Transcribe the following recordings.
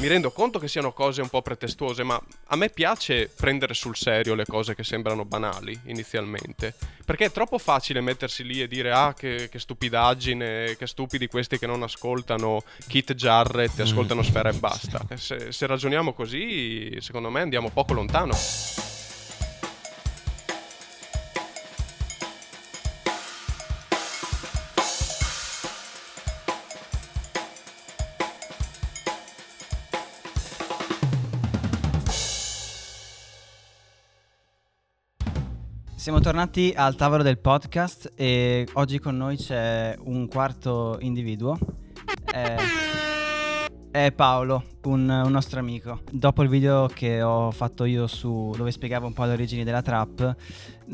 mi rendo conto che siano cose un po' pretestuose, ma a me piace prendere sul serio le cose che sembrano banali inizialmente. Perché è troppo facile mettersi lì e dire ah che, che stupidaggine, che stupidi questi che non ascoltano Kit Jarrett e ascoltano Sfera e basta. Se, se ragioniamo così, secondo me andiamo poco lontano. Siamo tornati al tavolo del podcast e oggi con noi c'è un quarto individuo. È, è Paolo, un, un nostro amico. Dopo il video che ho fatto io su dove spiegavo un po' le origini della trap,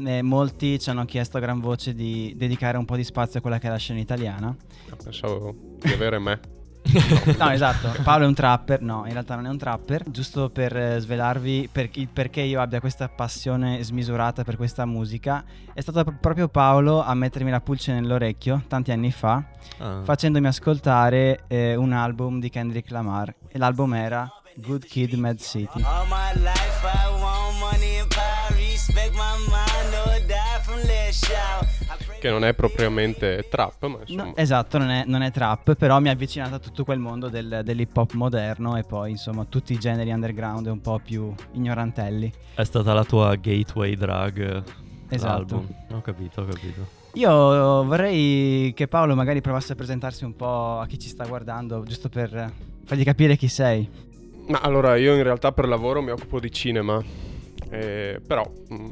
eh, molti ci hanno chiesto a gran voce di dedicare un po' di spazio a quella che è la scena italiana. Pensavo di avere me. No, esatto. Paolo è un trapper. No, in realtà non è un trapper. Giusto per eh, svelarvi per il perché io abbia questa passione smisurata per questa musica, è stato p- proprio Paolo a mettermi la pulce nell'orecchio tanti anni fa, Ah. facendomi ascoltare eh, un album di Kendrick Lamar. E l'album era Good Kid, Mad City. All my life I want money and power. Respect my mind or die from less shout. Che non è propriamente trap, ma insomma. No, esatto, non è, non è trap, però mi ha avvicinato a tutto quel mondo del- dell'hip hop moderno e poi insomma tutti i generi underground un po' più ignorantelli. È stata la tua gateway drug Esatto. album. Ho capito, ho capito. Io vorrei che Paolo magari provasse a presentarsi un po' a chi ci sta guardando, giusto per fargli capire chi sei. Ma allora, io in realtà per lavoro mi occupo di cinema. Eh, però mm,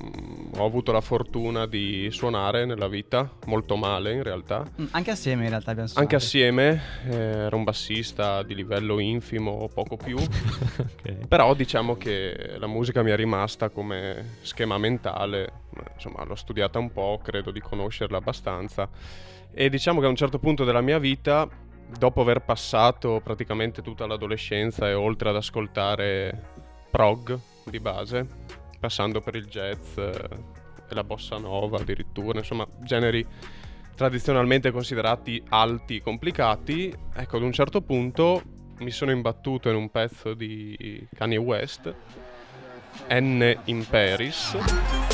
ho avuto la fortuna di suonare nella vita, molto male in realtà. Mm, Anche assieme in realtà abbiamo Anche suonato. assieme, eh, ero un bassista di livello infimo o poco più. ok. Però diciamo che la musica mi è rimasta come schema mentale, insomma l'ho studiata un po', credo di conoscerla abbastanza e diciamo che a un certo punto della mia vita, dopo aver passato praticamente tutta l'adolescenza e oltre ad ascoltare prog di base, passando per il jazz eh, e la bossa nova addirittura, insomma generi tradizionalmente considerati alti, complicati, ecco ad un certo punto mi sono imbattuto in un pezzo di Kanye West, N in Paris.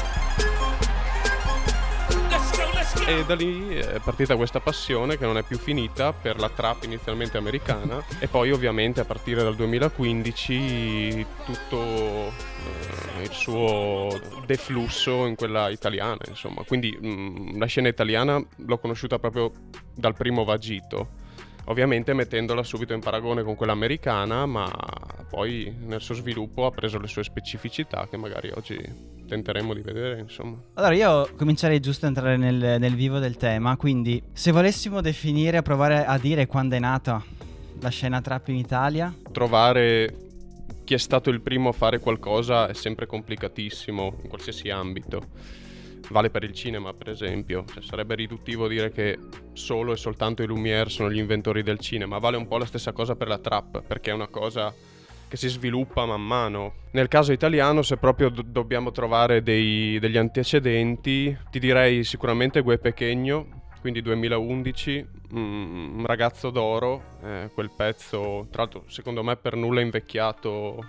E da lì è partita questa passione che non è più finita per la trap inizialmente americana e poi ovviamente a partire dal 2015 tutto eh, il suo deflusso in quella italiana insomma. Quindi mm, la scena italiana l'ho conosciuta proprio dal primo vagito ovviamente mettendola subito in paragone con quella americana ma poi nel suo sviluppo ha preso le sue specificità che magari oggi tenteremo di vedere insomma Allora io comincerei giusto a entrare nel, nel vivo del tema, quindi se volessimo definire, provare a dire quando è nata la scena trap in Italia, trovare chi è stato il primo a fare qualcosa è sempre complicatissimo in qualsiasi ambito. Vale per il cinema, per esempio. Cioè, sarebbe riduttivo dire che solo e soltanto i Lumière sono gli inventori del cinema. Vale un po' la stessa cosa per la trap, perché è una cosa che si sviluppa man mano. Nel caso italiano, se proprio do- dobbiamo trovare dei- degli antecedenti, ti direi sicuramente Gue Pechegno, quindi 2011, mm, un ragazzo d'oro, eh, quel pezzo, tra l'altro secondo me per nulla invecchiato,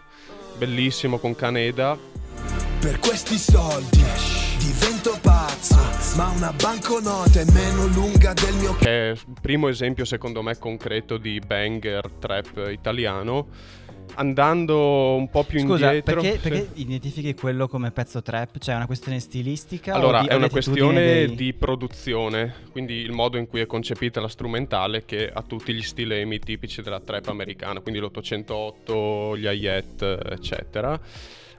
bellissimo con Caneda, Per questi soldi divento pazzo, ma una banconota è meno lunga del mio è il primo esempio secondo me concreto di banger trap italiano. Andando un po' più scusa, indietro... perché, sì. perché identifichi quello come pezzo trap? Cioè è una questione stilistica? o Allora, di- è una questione dei- di produzione, quindi il modo in cui è concepita la strumentale che ha tutti gli stilemi tipici della trap americana, quindi l'808, gli hi-hat, eccetera.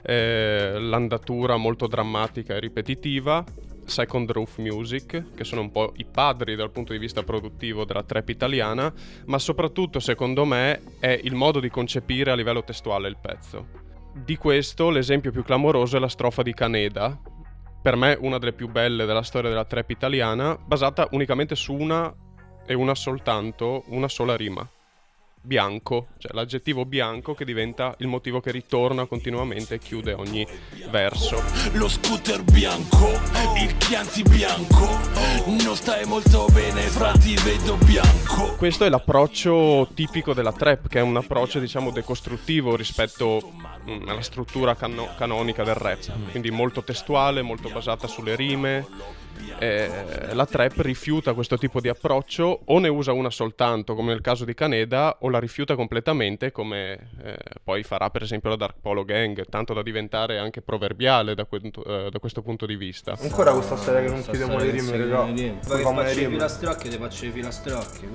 Eh, l'andatura molto drammatica e ripetitiva. Second Roof Music, che sono un po' i padri dal punto di vista produttivo della trap italiana, ma soprattutto secondo me è il modo di concepire a livello testuale il pezzo. Di questo l'esempio più clamoroso è la strofa di Caneda, per me una delle più belle della storia della trap italiana, basata unicamente su una e una soltanto, una sola rima. Bianco, cioè l'aggettivo bianco che diventa il motivo che ritorna continuamente e chiude ogni verso. Lo scooter bianco, il Chianti bianco Non stai molto bene, fra ti vedo bianco Questo è l'approccio tipico della trap, che è un approccio diciamo decostruttivo rispetto mm, alla struttura cano- canonica del rap, quindi molto testuale, molto basata sulle rime. Eh, la trap rifiuta questo tipo di approccio o ne usa una soltanto come nel caso di Caneda o la rifiuta completamente come eh, poi farà per esempio la Dark Polo Gang tanto da diventare anche proverbiale da, que- eh, da questo punto di vista Ancora questa storia che non chiudiamo le rime, raga. Faccio i filastrocchi, ti faccio i filastrocchi?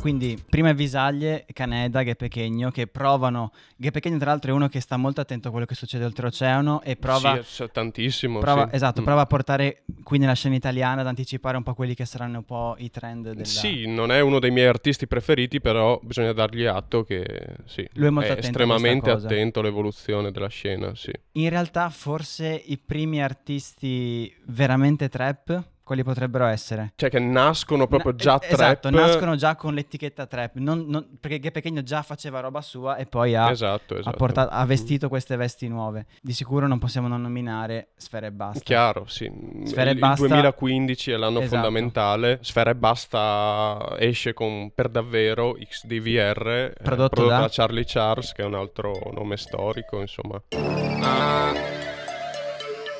Quindi prima Visaglie, Caneda, Che Pechegno che provano. Che Pechegno tra l'altro è uno che sta molto attento a quello che succede oltreoceano e prova... Sì, tantissimo. prova- sì. Esatto, Mm. prova a portare qui nella scena italiana ad anticipare un po' quelli che saranno un po' i trend della... Sì, non è uno dei miei artisti preferiti, però bisogna dargli atto che sì, Lui è molto a estremamente attento all'evoluzione della scena, sì. In realtà forse i primi artisti veramente trap, quali potrebbero essere? Cioè che nascono proprio Na- già eh, Esatto, trap. nascono già con l'etichetta trap, non- non- perché Che Pechegno già faceva roba sua e poi ha, Esatto, ha esatto. portato- ha vestito queste vesti nuove. Di sicuro non possiamo non nominare Sfera e Basta. Chiaro, sì. Sfera e il, Basta- il 2015 è l'anno Esatto. fondamentale. Sfera e Basta esce con per davvero XDVR, eh, Prodotto da? Charlie Charles, che è un altro nome storico, insomma.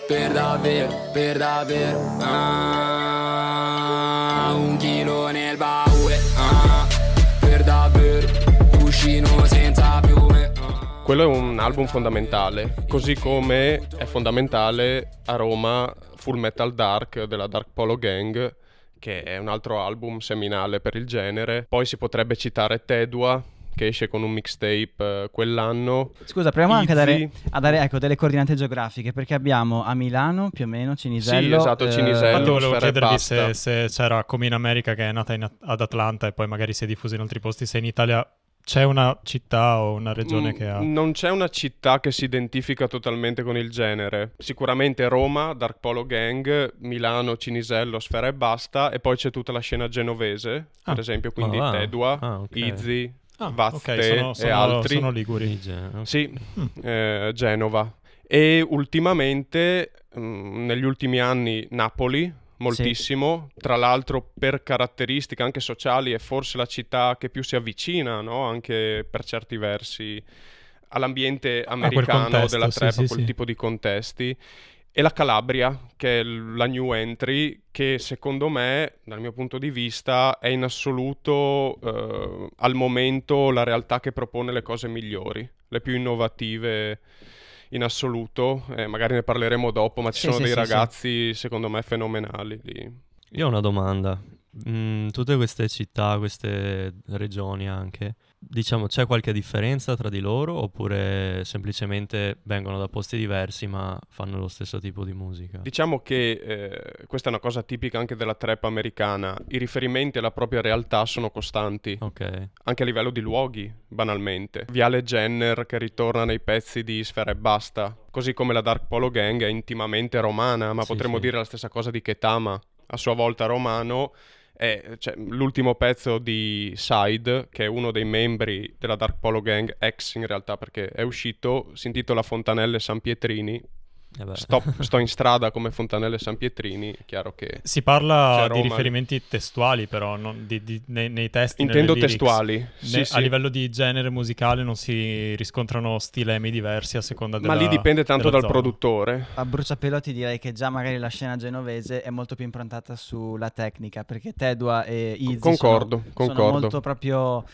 Per davvero, per davvero ah, Un chilo nel baule ah, Per davvero Cuscino senza piume ah. Quello è un album fondamentale, così come è fondamentale a Roma Full Metal Dark della Dark Polo Gang, che è un altro album seminale per il genere. Poi si potrebbe citare Tedua, che esce con un mixtape eh, quell'anno. Scusa, proviamo anche a dare, Izzy. a dare, ecco, delle coordinate geografiche, perché abbiamo a Milano più o meno Cinisello. Sì, esatto, eh, Cinisello. Infatti volevo chiedervi se, se c'era come in America che è nata in- ad Atlanta e poi magari si è diffusa in altri posti, se in Italia c'è una città o una regione Mm, che ha... Non c'è una città che si identifica totalmente con il genere. Sicuramente Roma, Dark Polo Gang, Milano, Cinisello, Sfera e Basta, e poi c'è tutta la scena genovese, Ah. per esempio, quindi Ah, va. Tedua, Ah, ok. Izzy, Ah, Vazte ok, sono, e sono- altri. sono liguri. Di genere, ok. Sì, Mm. eh, Genova. E ultimamente, mm, negli ultimi anni, Napoli, moltissimo. Tra l'altro, per caratteristiche anche sociali, è forse la città che più si avvicina, no? Anche per certi versi, all'ambiente americano contesto, della sì, trap, sì, a quel sì. tipo di contesti. E la Calabria, che è la new entry, che secondo me, dal mio punto di vista, è in assoluto eh, al momento la realtà che propone le cose migliori, le più innovative in assoluto. Eh, magari ne parleremo dopo, ma ci Sì, sono sì, dei sì, sì. ragazzi, secondo me, fenomenali lì. Io ho una domanda. Mm, tutte queste città, queste regioni anche, diciamo, c'è qualche differenza tra di loro oppure semplicemente vengono da posti diversi ma fanno lo stesso tipo di musica? Diciamo che eh, questa è una cosa tipica anche della trap americana. I riferimenti alla propria realtà sono costanti. Ok, anche a livello di luoghi, banalmente. Viale Jenner che ritorna nei pezzi di Sfera e Basta, così come la Dark Polo Gang è intimamente romana, ma Sì, potremmo sì. dire la stessa cosa di Ketama, a sua volta romano. È, cioè, l'ultimo pezzo di Side, che è uno dei membri della Dark Polo Gang, ex in realtà perché è uscito, si intitola Fontanelle San Pietrini. Eh. Sto, sto in strada come Fontanelle San Pietrini, chiaro che... Si parla di Roma. riferimenti testuali però, non di- di- nei, nei testi, Intendo testuali. Ne- Sì, sì. A livello di genere musicale non si riscontrano stilemi diversi a seconda della Ma lì dipende tanto dal zona. produttore. A bruciapelo ti direi che già magari la scena genovese è molto più improntata sulla tecnica, perché Tedua e Izzy Concordo, sono, concordo. sono molto proprio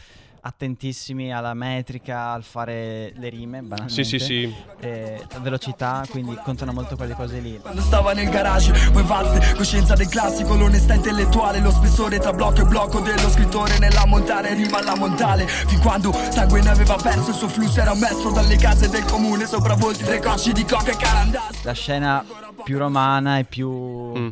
attentissimi alla metrica, al fare le rime, banalmente. Sì, sì, sì. E la velocità, quindi contano molto quelle cose lì. Quando stava nel garage, poi vaste, coscienza del classico, l'onestà intellettuale, lo spessore tra blocco e blocco dello scrittore nella montare, rima alla montale. Fin quando sangue ne aveva perso, il suo flusso era messo dalle case del comune, sopravvolti tre cocci di coca e carandazzi. La scena più romana e più Mm,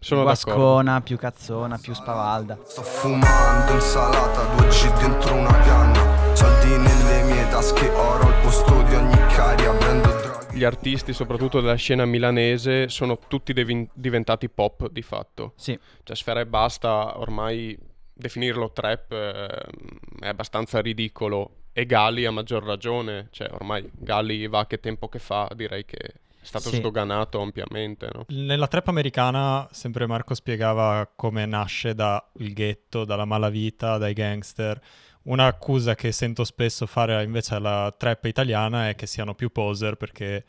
sono guascona, più cazzona, più spavalda. Sto fumando insalata, 2G dentro una canna. Soldi nelle mie tasche, oro al posto di ogni caria. Prendo Gli artisti, soprattutto della scena milanese, sono tutti devi- diventati pop di fatto. Sì, Cioè, Sfera e Basta ormai definirlo trap eh, è abbastanza ridicolo. E Gali a maggior ragione, cioè ormai Gali va che tempo che fa, direi che è stato Sì. sdoganato ampiamente, no? Nella trap americana, sempre Marco spiegava come nasce dal ghetto, dalla malavita, dai gangster. Un'accusa che sento spesso fare invece alla trap italiana è che siano più poser perché,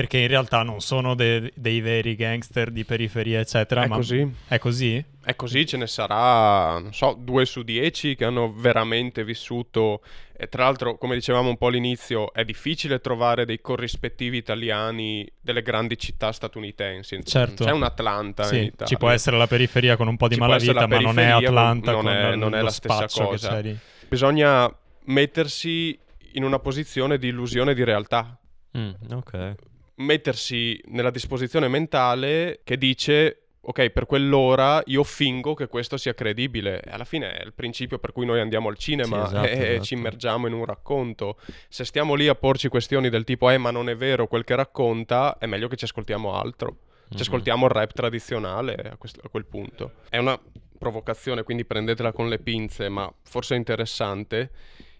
perché in realtà non sono de- dei veri gangster di periferia, eccetera. È ma così. È così? È così, ce ne sarà, non so, due su dieci che hanno veramente vissuto. E tra l'altro, come dicevamo un po' all'inizio, è difficile trovare dei corrispettivi italiani delle grandi città statunitensi. Certo. C'è un Atlanta in Sì, Italia. ci può essere la periferia con un po' di Ci malavita, la ma non è Atlanta non con è- l- non è lo la stessa cosa. c'è lì. Bisogna mettersi in una posizione di illusione di realtà. Mm, ok. Mettersi nella disposizione mentale che dice ok, per quell'ora io fingo che questo sia credibile. E alla fine è il principio per cui noi andiamo al cinema Sì, esatto, e esatto. ci immergiamo in un racconto. Se stiamo lì a porci questioni del tipo, eh, ma non è vero quel che racconta, è meglio che ci ascoltiamo altro. Ci Mhm. ascoltiamo il rap tradizionale a, questo- a quel punto. È una provocazione, quindi prendetela con le pinze, ma forse è interessante.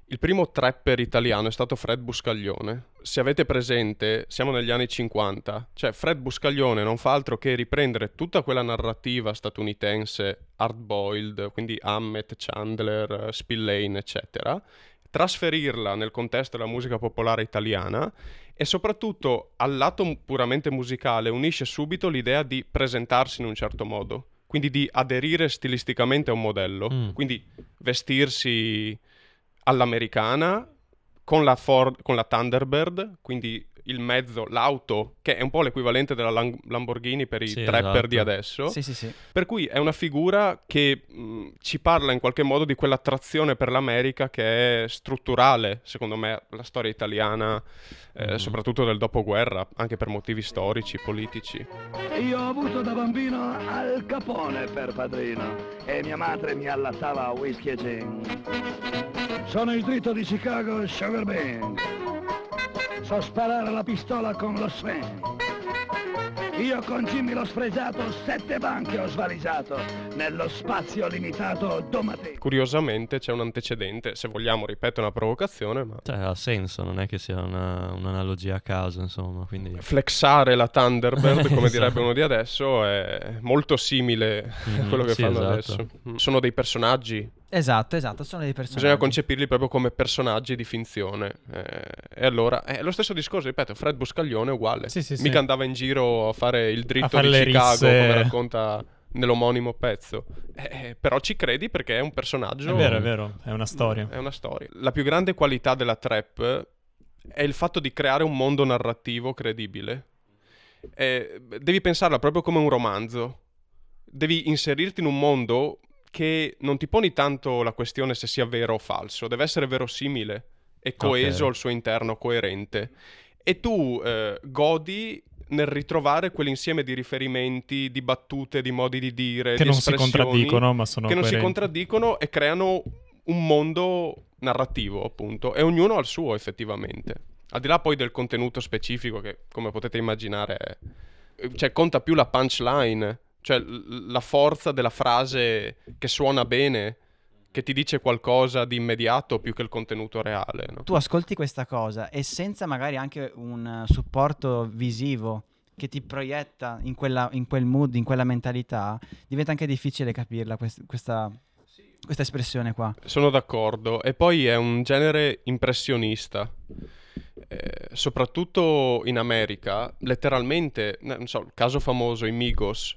Il primo trapper italiano è stato Fred Buscaglione. Se avete presente, siamo negli anni 50, cioè Fred Buscaglione non fa altro che riprendere tutta quella narrativa statunitense hard-boiled, quindi Hammett, Chandler, Spillane, eccetera, trasferirla nel contesto della musica popolare italiana e soprattutto al lato puramente musicale unisce subito l'idea di presentarsi in un certo modo, quindi di aderire stilisticamente a un modello, Mm. quindi vestirsi all'americana con la, Ford, con la Thunderbird, quindi il mezzo, l'auto, che è un po' l'equivalente della Lam- Lamborghini per i Sì, trapper esatto. di adesso. Sì, sì, sì. Per cui è una figura che mh, ci parla in qualche modo di quell'attrazione per l'America che è strutturale, secondo me, la storia italiana, eh, Mhm. soprattutto del dopoguerra, anche per motivi storici, politici. Io ho avuto da bambino Al Capone per padrino e mia madre mi allattava a whisky e gin. Sono il dritto di Chicago Sugar Bean. So sparare la pistola con lo swing. Io con Jimmy l'ho sfregiato, sette banche ho svaligiato nello spazio limitato Domatè. Curiosamente c'è un antecedente, se vogliamo, ripeto, una provocazione, ma Cioè, ha senso, non è che sia una- un'analogia a caso, insomma, quindi... flexare la Thunderbird, come Esatto. direbbe uno di adesso, è molto simile a Mhm, quello che sì, fanno esatto. adesso. Sono dei personaggi, Esatto, esatto, sono dei personaggi. Bisogna concepirli proprio come personaggi di finzione. Eh, e allora è lo stesso discorso, ripeto, Fred Buscaglione è uguale. Sì, sì, sì. Mica andava in giro a fare il dritto fare di Chicago, risse. come racconta nell'omonimo pezzo. Eh, però ci credi perché è un personaggio. È vero, è vero, è una storia. È una storia. La più grande qualità della trap è il fatto di creare un mondo narrativo credibile. Eh, devi pensarla proprio come un romanzo. Devi inserirti in un mondo che non ti poni tanto la questione se sia vero o falso, deve essere verosimile e coeso Ok. al suo interno, coerente. E tu eh, godi nel ritrovare quell'insieme di riferimenti, di battute, di modi di dire, Che di non si contraddicono, ma sono che non si coerenti. contraddicono e creano un mondo narrativo, appunto, e ognuno ha il suo effettivamente. Al di là poi del contenuto specifico che, come potete immaginare, è- cioè conta più la punchline, cioè l- la forza della frase che suona bene, che ti dice qualcosa di immediato più che il contenuto reale, no? Tu ascolti questa cosa e senza magari anche un eh, supporto visivo che ti proietta in, quella- in quel mood, in quella mentalità, diventa anche difficile capirla quest- questa, questa espressione qua. Sono d'accordo. E poi è un genere impressionista. Eh, soprattutto in America, letteralmente, non so, il caso famoso, i Migos,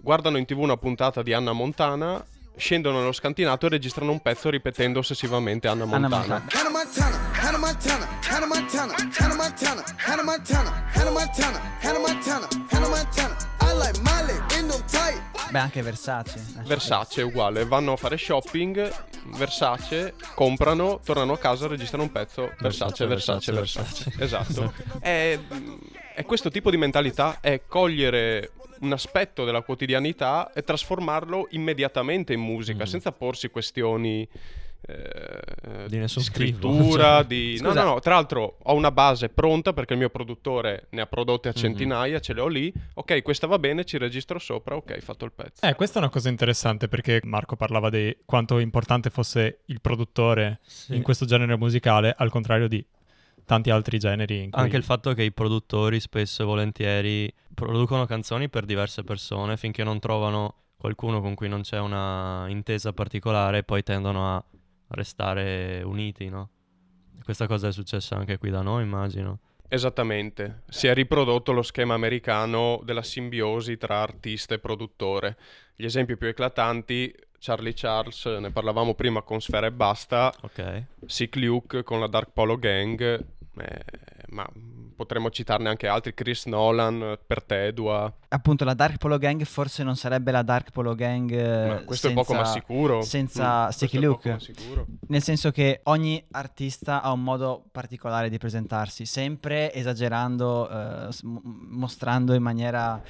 guardano in tv una puntata di Anna Montana, scendono nello scantinato e registrano un pezzo ripetendo ossessivamente Anna Anna Montana. Hannah Montana, Hannah Montana, Hannah Montana, Hannah Montana, Hannah Montana, Hannah Montana, Hannah Montana, Hannah Montana. I like Miley in them tight. Beh, anche Versace. Versace è uguale, vanno a fare shopping, Versace, comprano, tornano a casa, registrano un pezzo, Versace, Versace, Versace, Versace. Esatto. È, è questo tipo di mentalità, è cogliere un aspetto della quotidianità e trasformarlo immediatamente in musica, senza porsi questioni eh, Di scrittura, tipo. di... No, no, no, tra l'altro ho una base pronta perché il mio produttore ne ha prodotte a Mhm. centinaia, ce le ho lì, ok, questa va bene, ci registro sopra, ok, fatto il pezzo. Eh, questa è una cosa interessante perché Marco parlava di quanto importante fosse il produttore Sì. in questo genere musicale, al contrario di tanti altri generi. In cui... Anche il fatto che i produttori spesso e volentieri producono canzoni per diverse persone finché non trovano qualcuno con cui non c'è una intesa particolare e poi tendono a restare uniti, no? Questa cosa è successa anche qui da noi, immagino. Esattamente, si è riprodotto lo schema americano della simbiosi tra artista e produttore. Gli esempi più eclatanti, Charlie Charles, ne parlavamo prima con Sfera e Basta, Ok. Sick Luke con la Dark Polo Gang, eh, ma potremmo citarne anche altri, Chris Nolan, per Tedua, Appunto, la Dark Polo Gang forse non sarebbe la Dark Polo Gang. eh, ma questo senza, è poco ma sicuro. Senza Mm, poco Luke. ma sicuro. Nel senso che ogni artista ha un modo particolare di presentarsi, sempre esagerando, eh, mostrando in maniera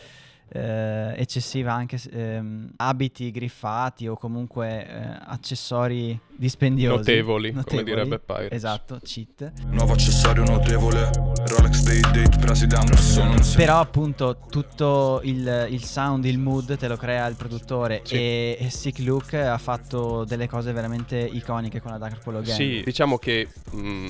eh, eccessiva anche ehm, abiti griffati o comunque eh, accessori dispendiosi. Notevoli, come direbbe Pyrex. Esatto, cheat. Nuovo accessorio notevole, Rolex Day Date President, sono Però appunto tutto il, il sound, il mood te lo crea il produttore Sì. e, e Sick Luke ha fatto delle cose veramente iconiche con la Dark Polo Gang. Sì, diciamo che mm,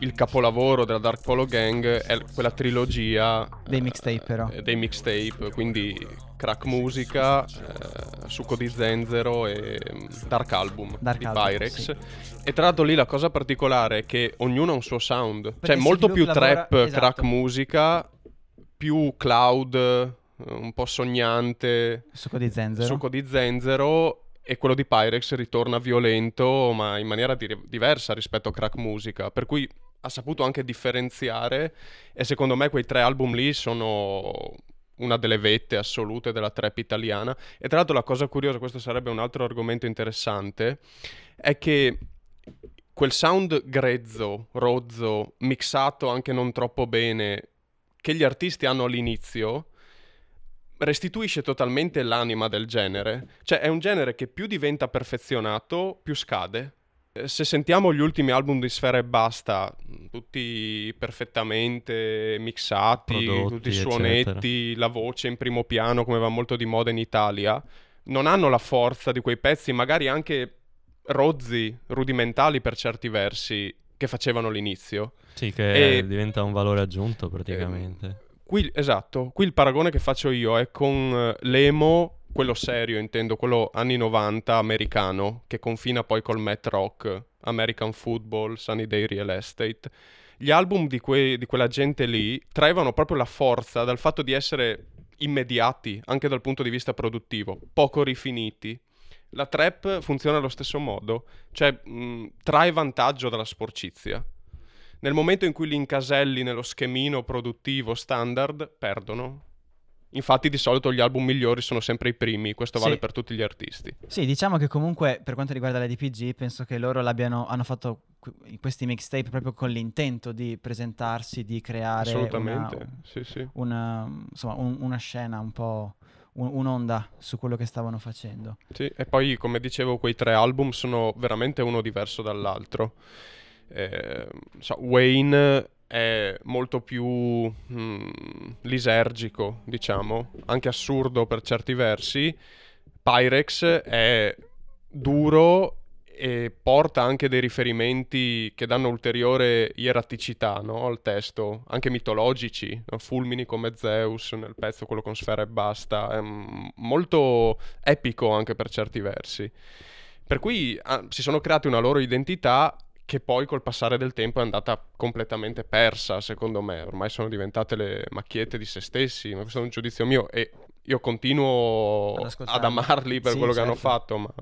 il capolavoro della Dark Polo Gang è quella trilogia Dei mixtape, però. eh, dei mixtape, quindi Crack Musica, eh, Succo di Zenzero e mm, Dark Album Dark di Album, Pyrex. sì. E tra l'altro lì la cosa particolare è che ognuno ha un suo sound, Perché cioè molto più lavora- trap, esatto. crack musica, più cloud, eh, un po' sognante, Succo di zenzero. Succo di Zenzero e quello di Pyrex ritorna violento ma in maniera di- diversa rispetto a crack musica, per cui ha saputo anche differenziare e secondo me quei tre album lì sono una delle vette assolute della trap italiana e tra l'altro la cosa curiosa, questo sarebbe un altro argomento interessante, è che quel sound grezzo, rozzo, mixato anche non troppo bene che gli artisti hanno all'inizio restituisce totalmente l'anima del genere. Cioè è un genere che più diventa perfezionato, più scade. Eh, Se sentiamo gli ultimi album di Sfera e Basta, tutti perfettamente mixati, Prodotti, tutti i eccetera. suonetti, la voce in primo piano come va molto di moda in Italia, non hanno la forza di quei pezzi, magari anche rozzi, rudimentali per certi versi, che facevano l'inizio. Sì, che E- diventa un valore aggiunto praticamente. Qui, esatto, qui il paragone che faccio io è con eh, l'emo, quello serio intendo, quello anni 90 americano, che confina poi col Matt Rock, American Football, Sunny Day Real Estate. Gli album di, que- di quella gente lì traevano proprio la forza dal fatto di essere immediati, anche dal punto di vista produttivo, poco rifiniti. La trap funziona allo stesso modo, cioè mh, trae vantaggio dalla sporcizia. Nel momento in cui li incaselli nello schemino produttivo standard, perdono. Infatti di solito gli album migliori sono sempre i primi, questo Sì. vale per tutti gli artisti. Sì, diciamo che comunque per quanto riguarda l'EDPG penso che loro l'abbiano, hanno fatto qu- questi mixtape proprio con l'intento di presentarsi, di creare Assolutamente, una, sì sì. una- insomma, un- una scena un po' un- un'onda su quello che stavano facendo. Sì, e poi come dicevo quei tre album sono veramente uno diverso dall'altro. Eh, so, Wayne è molto più mm, lisergico, diciamo, anche assurdo per certi versi. Pyrex è duro e porta anche dei riferimenti che danno ulteriore ieraticità no, al testo, anche mitologici, no? fulmini come Zeus nel pezzo, quello con sfera e basta, è mm, molto epico anche per certi versi. Per cui ah, si sono creati una loro identità che poi col passare del tempo è andata completamente persa, secondo me. Ormai sono diventate le macchiette di se stessi, ma questo è un giudizio mio e io continuo Ad amarli per Sì, quello che hanno certo. fatto, ma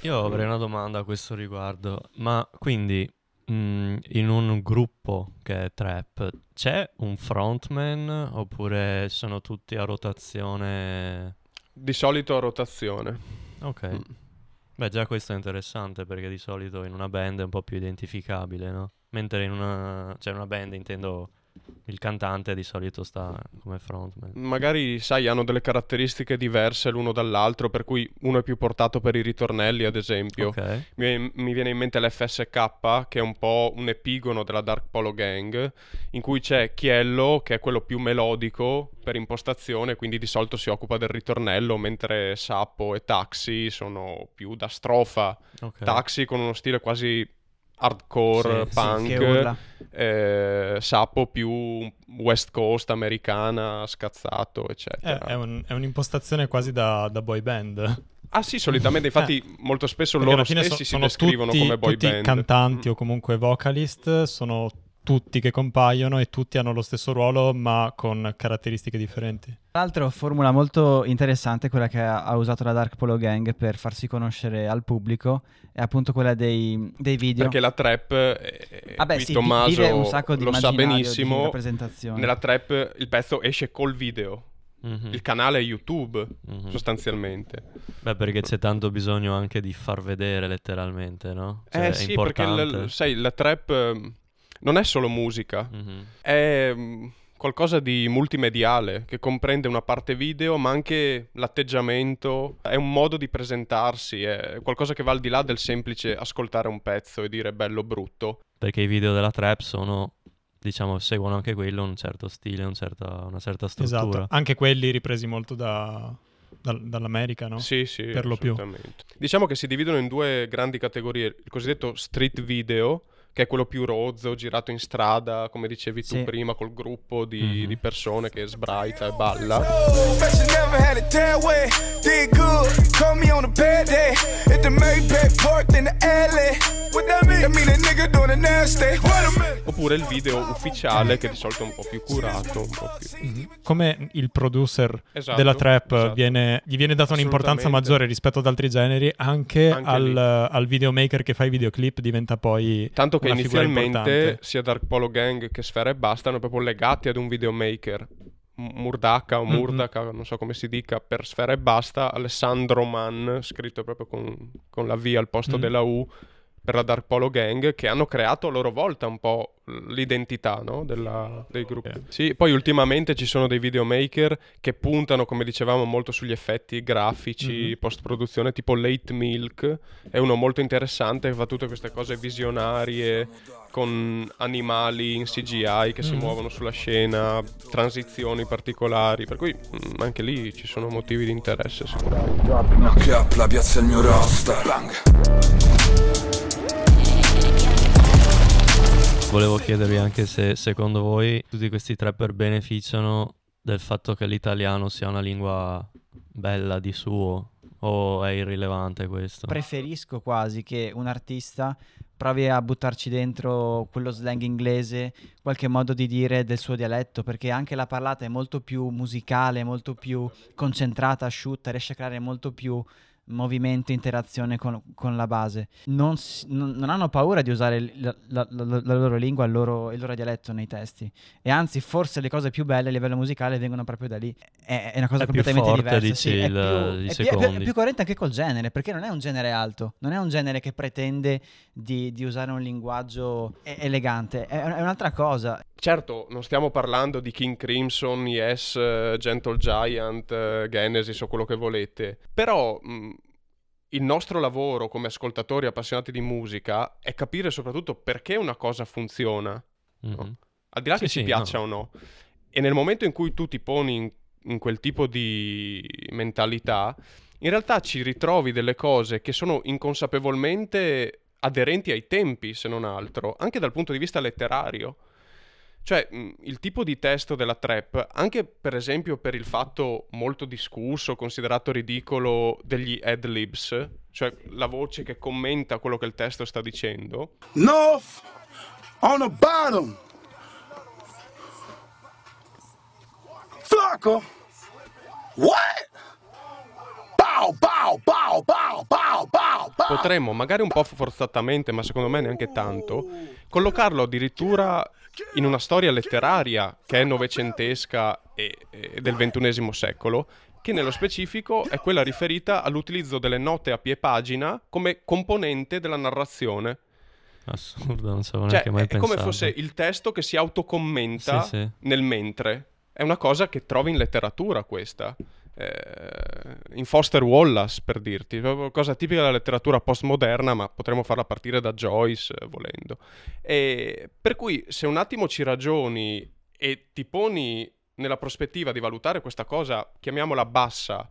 Io avrei una domanda a questo riguardo, ma quindi mh, in un gruppo che è trap c'è un frontman oppure sono tutti a rotazione? di solito a rotazione. Ok. Mm. Beh, già questo è interessante perché di solito in una band è un po' più identificabile, no? Mentre in una, cioè una band intendo il cantante di solito sta come frontman. Magari, sai, hanno delle caratteristiche diverse l'uno dall'altro, per cui uno è più portato per i ritornelli, ad esempio. Ok. Mi, mi viene in mente l'FSK, che è un po' un epigono della Dark Polo Gang, in cui c'è Chiello, che è quello più melodico per impostazione, quindi di solito si occupa del ritornello, mentre Sappo e Taxi sono più da strofa. Ok. Taxi con uno stile quasi hardcore, Sì, sì, punk, urla. eh, Sappo più West Coast, americana, scazzato, È, eccetera. è un- è un'impostazione quasi da, da boy band. Ah sì, solitamente, infatti molto spesso Perché loro stessi si sono descrivono tutti, come boy tutti band. cantanti Mm. o comunque vocalist, sono tutti che compaiono e tutti hanno lo stesso ruolo ma con caratteristiche differenti. Tra l'altro, formula molto interessante quella che ha, usato la Dark Polo Gang per farsi conoscere al pubblico è appunto quella dei, dei video. Perché la trap, eh, Vabbè, qui sì, Tommaso vive un sacco di lo sa benissimo, nella trap il pezzo esce col video. Mhm. Il canale YouTube, Mhm. sostanzialmente. Beh, perché c'è tanto bisogno anche di far vedere letteralmente, no? Cioè, eh è sì, perché importante. sai, la trap eh, non è solo musica, Mhm. è mm, qualcosa di multimediale che comprende una parte video, ma anche l'atteggiamento, è un modo di presentarsi, è qualcosa che va al di là del semplice ascoltare un pezzo e dire bello o brutto. Perché i video della trap sono, diciamo, seguono anche quello un certo stile, un certa- una certa struttura. Esatto, anche quelli ripresi molto da- dal- dall'America, no? Sì, sì, Per lo più. Diciamo che si dividono in due grandi categorie, il cosiddetto street video, che è quello più rozzo, girato in strada, come dicevi tu Sì. prima, col gruppo di, Mhm. di persone che sbraita e balla. Fashion Oppure il video ufficiale, che di solito è un po' più curato, un po' più... Come il producer Esatto, della trap esatto. viene- gli viene data un'importanza maggiore rispetto ad altri generi, anche, Anche al, al videomaker che fa i videoclip diventa poi Tanto che inizialmente sia Dark Polo Gang che Sfera e Basta erano proprio legati ad un videomaker. Murdaka o Mhm. Murdaka, non so come si dica, per Sfera e Basta, Alessandro Mann, scritto proprio con, con la V al posto Mm. della U, per la Dark Polo Gang, che hanno creato a loro volta un po' l'identità no? della- dei gruppi. Eh. Sì, poi ultimamente ci sono dei videomaker che puntano, come dicevamo, molto sugli effetti grafici, Mhm. post-produzione, tipo Late Milk, è uno molto interessante che fa tutte queste cose visionarie con animali in CGI che si Mhm. muovono sulla scena, transizioni particolari, per cui mm, anche lì ci sono motivi di interesse sicuramente. Knock up, la piazza è il mio roster Bang Volevo chiedervi anche se secondo voi tutti questi trapper beneficiano del fatto che l'italiano sia una lingua bella di suo o è irrilevante questo? Preferisco quasi che un artista provi a buttarci dentro quello slang inglese, qualche modo di dire del suo dialetto, perché anche la parlata è molto più musicale, molto più concentrata, asciutta, riesce a creare molto più movimento, interazione con, con la base. Non, si- non- non hanno paura di usare la, la- la- la loro lingua, il loro, il loro dialetto nei testi. E anzi, forse le cose più belle a livello musicale vengono proprio da lì. È, è una cosa È più completamente forte, diversa. dici, sì, è il- più- è più- è più- è più coerente anche col genere, perché non è un genere alto, non è un genere che pretende di, di usare un linguaggio elegante, è un'altra cosa. Certo, non stiamo parlando di King Crimson, Yes, eh, Gentle Giant, eh, Genesis o quello che volete, però mh, il nostro lavoro come ascoltatori appassionati di musica è capire soprattutto perché una cosa funziona, Mhm. al di là Sì, che sì, ci piaccia o no. E nel momento in cui tu ti poni in, in quel tipo di mentalità, in realtà ci ritrovi delle cose che sono inconsapevolmente aderenti ai tempi, se non altro, anche dal punto di vista letterario. Cioè, mh, il tipo di testo della trap, anche per esempio per il fatto molto discusso, considerato ridicolo degli ad-libs, cioè la voce che commenta quello che il testo sta dicendo, North on the bottom. Flocka. What? Bow, bow, bow, bow, bow, bow, bow. potremmo, magari un po' forzatamente, ma secondo me neanche tanto, collocarlo addirittura in una storia letteraria che è novecentesca e, e del ventunesimo secolo, che nello specifico è quella riferita all'utilizzo delle note a pie pagina come componente della narrazione. Assurdo, non ci avevo Cioè, neanche mai è come pensato. fosse il testo che si autocommenta Sì, sì. nel mentre. È una cosa che trovi in letteratura questa. Eh, in Foster Wallace, per dirti, cosa tipica della letteratura postmoderna, ma potremmo farla partire da Joyce, eh, volendo. E per cui, se un attimo ci ragioni e ti poni nella prospettiva di valutare questa cosa, chiamiamola bassa,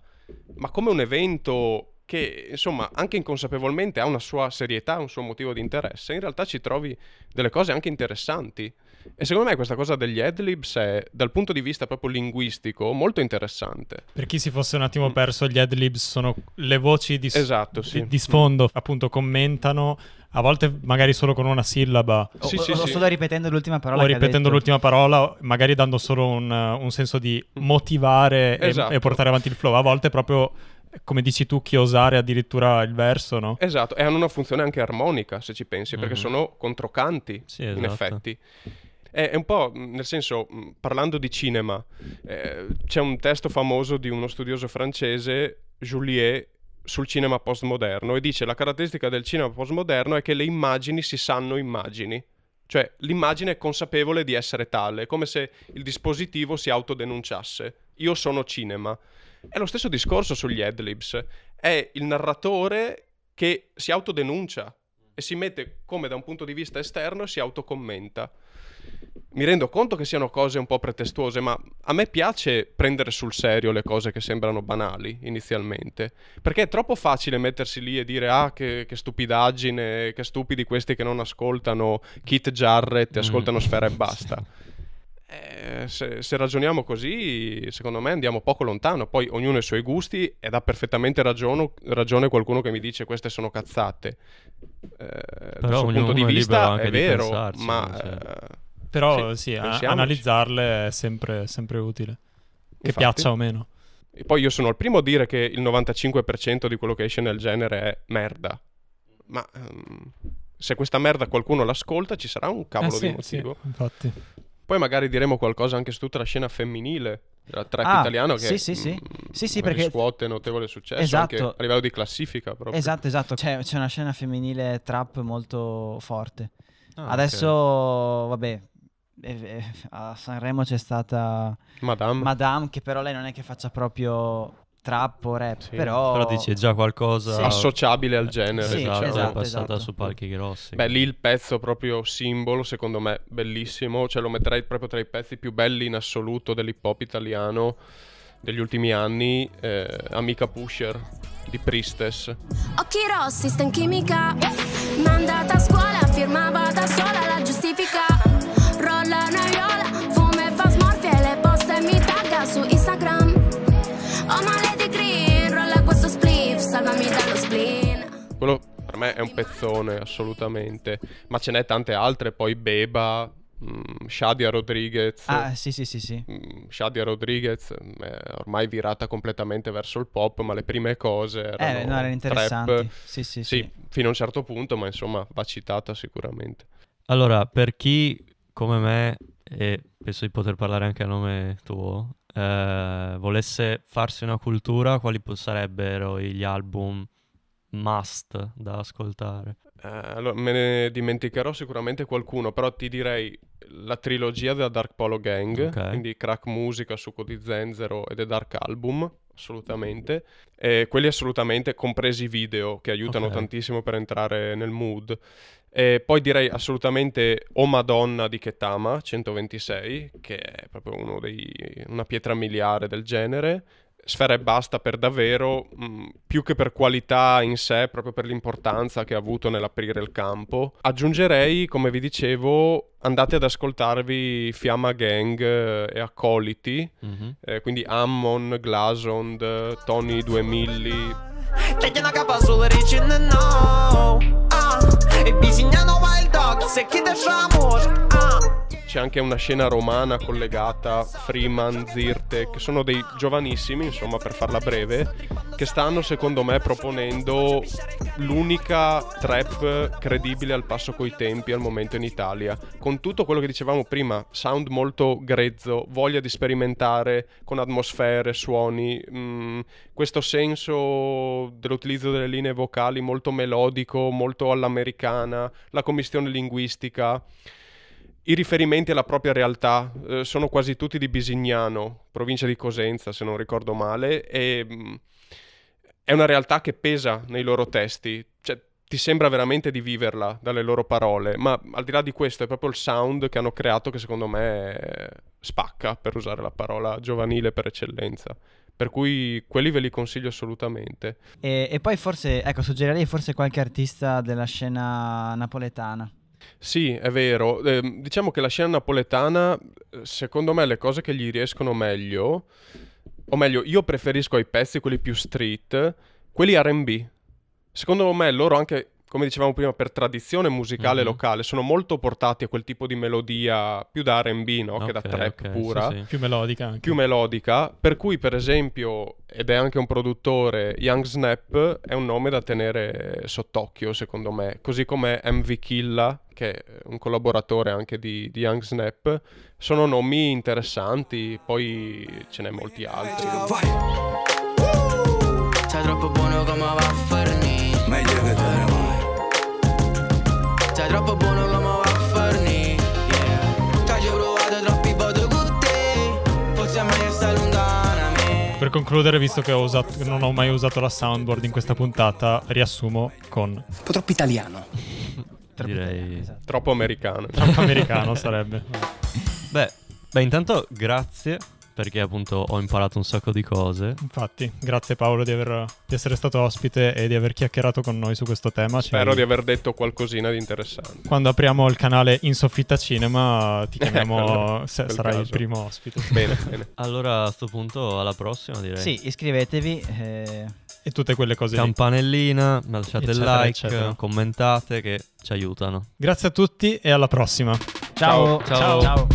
ma come un evento che insomma anche inconsapevolmente ha una sua serietà, un suo motivo di interesse, in realtà ci trovi delle cose anche interessanti. E secondo me questa cosa degli adlibs è, dal punto di vista proprio linguistico, molto interessante. Per chi si fosse un attimo perso, gli adlibs sono le voci di, s- Mm. Esatto, sì. di sfondo, appunto commentano, a volte magari solo con una sillaba. O, o- o solo ripetendo l'ultima parola. o ripetendo detto. l'ultima parola, magari dando solo un, un senso di motivare e- Esatto. e, portare avanti il flow. A volte proprio, come dici tu, chiosare addirittura il verso, no? Esatto, e hanno una funzione anche armonica, se ci pensi, perché Mhm. sono controcanti, Sì, in esatto. effetti. È, è un po', nel senso, mh, parlando di cinema, eh, c'è un testo famoso di uno studioso francese, Juliet, sul cinema postmoderno, e dice la caratteristica del cinema postmoderno è che le immagini si sanno immagini. Cioè, l'immagine è consapevole di essere tale, come se il dispositivo si autodenunciasse. Io sono cinema. È lo stesso discorso sugli adlibs. È il narratore che si autodenuncia e si mette come da un punto di vista esterno e si autocommenta. Mi rendo conto che siano cose un po' pretestuose, ma a me piace prendere sul serio le cose che sembrano banali inizialmente. Perché è troppo facile mettersi lì e dire: Ah, che, che stupidaggine, che stupidi questi che non ascoltano Kit Jarrett e ascoltano Sfera e basta. Eh, se, se ragioniamo così, secondo me andiamo poco lontano. Poi ognuno ha i suoi gusti ed ha perfettamente ragiono- ragione qualcuno che mi dice queste sono cazzate. Eh, dal suo ognuno punto di è vista è di vero, pensarci, ma cioè. eh, Però sì, a- pensiamoci. analizzarle è sempre, sempre utile. Che Infatti. piaccia o meno. E poi io sono il primo a dire che il 95% di quello che esce nel genere è merda. Ma ehm, se questa merda qualcuno l'ascolta, ci sarà un cavolo Eh sì, di motivo. sì, infatti. Poi magari diremo qualcosa anche su tutta la scena femminile della trap Ah, italiano che sì, sì, sì. mm, Sì, sì, perché- riscuote notevole successo Esatto. anche a livello di classifica proprio. Esatto, esatto. C'è, c'è una scena femminile trap molto forte. Ah, Adesso, vabbè, eh, eh, a Sanremo c'è stata Madame. che però lei non è che faccia proprio trap o rap, però... Però dici è già qualcosa Sì. associabile al genere. Sì, esatto, esatto, è passata esatto. su palchi grossi. Beh, lì il pezzo proprio simbolo, secondo me, bellissimo. Cioè, lo metterei proprio tra i pezzi più belli in assoluto dell'hip hop italiano degli ultimi anni. eh, Amica Pusher di Priestess. Occhi rossi, sta in chimica. Mandata a scuola, firmava da sola Quello per me è un pezzone, assolutamente. Ma ce n'è tante altre. Poi Beba, mm, Shadia Rodriguez. Ah, sì, sì, sì, sì. Mm, Shadia Rodriguez è ormai virata completamente verso il pop, ma le prime cose erano, Eh, no, erano interessanti. trap. Sì, sì, sì. fino a un certo punto, ma insomma va citata sicuramente. Allora, per chi come me, e penso di poter parlare anche a nome tuo, eh, volesse farsi una cultura, quali sarebbero gli album must da ascoltare? Eh, allora, me ne dimenticherò sicuramente qualcuno, però ti direi la trilogia della Dark Polo Gang, Ok. quindi Crack Musica, Succo di Zenzero e The Dark Album, assolutamente. E quelli assolutamente compresi i video che aiutano Ok. tantissimo per entrare nel mood. E poi direi assolutamente O Madonna di Ketama 126, che è proprio uno dei, una pietra miliare del genere. Sfera e basta per davvero, mh, più che per qualità in sé, proprio per l'importanza che ha avuto nell'aprire il campo. Aggiungerei, come vi dicevo, andate ad ascoltarvi Fiamma Gang eh, e Accoliti, Mhm. eh, quindi Ammon, Glasond, Tony Due Milli, Tagliano una capa solo ricin no ah, E bisignano wild dog c'è anche una scena romana collegata, Freeman, Zirte, che sono dei giovanissimi, insomma per farla breve, che stanno secondo me proponendo l'unica trap credibile al passo coi tempi al momento in Italia, con tutto quello che dicevamo prima, sound molto grezzo, voglia di sperimentare con atmosfere, suoni, mh, questo senso dell'utilizzo delle linee vocali molto melodico, molto all'americana, la commistione linguistica. I riferimenti alla propria realtà eh, sono quasi tutti di Bisignano, provincia di Cosenza se non ricordo male, e mh, è una realtà che pesa nei loro testi, cioè ti sembra veramente di viverla dalle loro parole, ma al di là di questo è proprio il sound che hanno creato che secondo me spacca, per usare la parola giovanile per eccellenza. Per cui quelli ve li consiglio assolutamente. E, e poi forse, ecco, suggerirei forse qualche artista della scena napoletana. Sì, è vero. Eh, diciamo che la scena napoletana, secondo me, le cose che gli riescono meglio, o meglio, io preferisco ai pezzi quelli più street, quelli RB. Secondo me loro anche, come dicevamo prima, per tradizione musicale Mhm. locale, sono molto portati a quel tipo di melodia più da RB, no? che da trap ok, pura. sì, sì. Più melodica anche. Più melodica, per cui per esempio, ed è anche un produttore, Young Snap è un nome da tenere sott'occhio secondo me, così come MV Killa, che è un collaboratore anche di, di Young Snap, sono nomi interessanti, poi ce n'è molti altri. Sei troppo buono come va a Sei troppo buono come va a fornì Yeah provato troppi voto con te Forse è meglio stai lontana a me Per concludere, visto che ho usato- non ho mai usato la soundboard in questa puntata, riassumo con Un po' troppo italiano. Direi... Troppo americano. troppo americano sarebbe. Beh, beh, intanto grazie perché appunto ho imparato un sacco di cose. Infatti, grazie Paolo di, aver- di essere stato ospite e di aver chiacchierato con noi su questo tema. Ci- Spero di aver detto qualcosina di interessante. Quando apriamo il canale In Soffitta Cinema ti chiamiamo, Allora, se- sarai il caso. primo ospite. Bene, bene. Allora a sto punto alla prossima direi. Sì, iscrivetevi. eh, E tutte quelle cose lì. Campanellina, lasciate il like, eccetera. commentate che ci aiutano. Grazie a tutti e alla prossima. Ciao. Ciao. Ciao.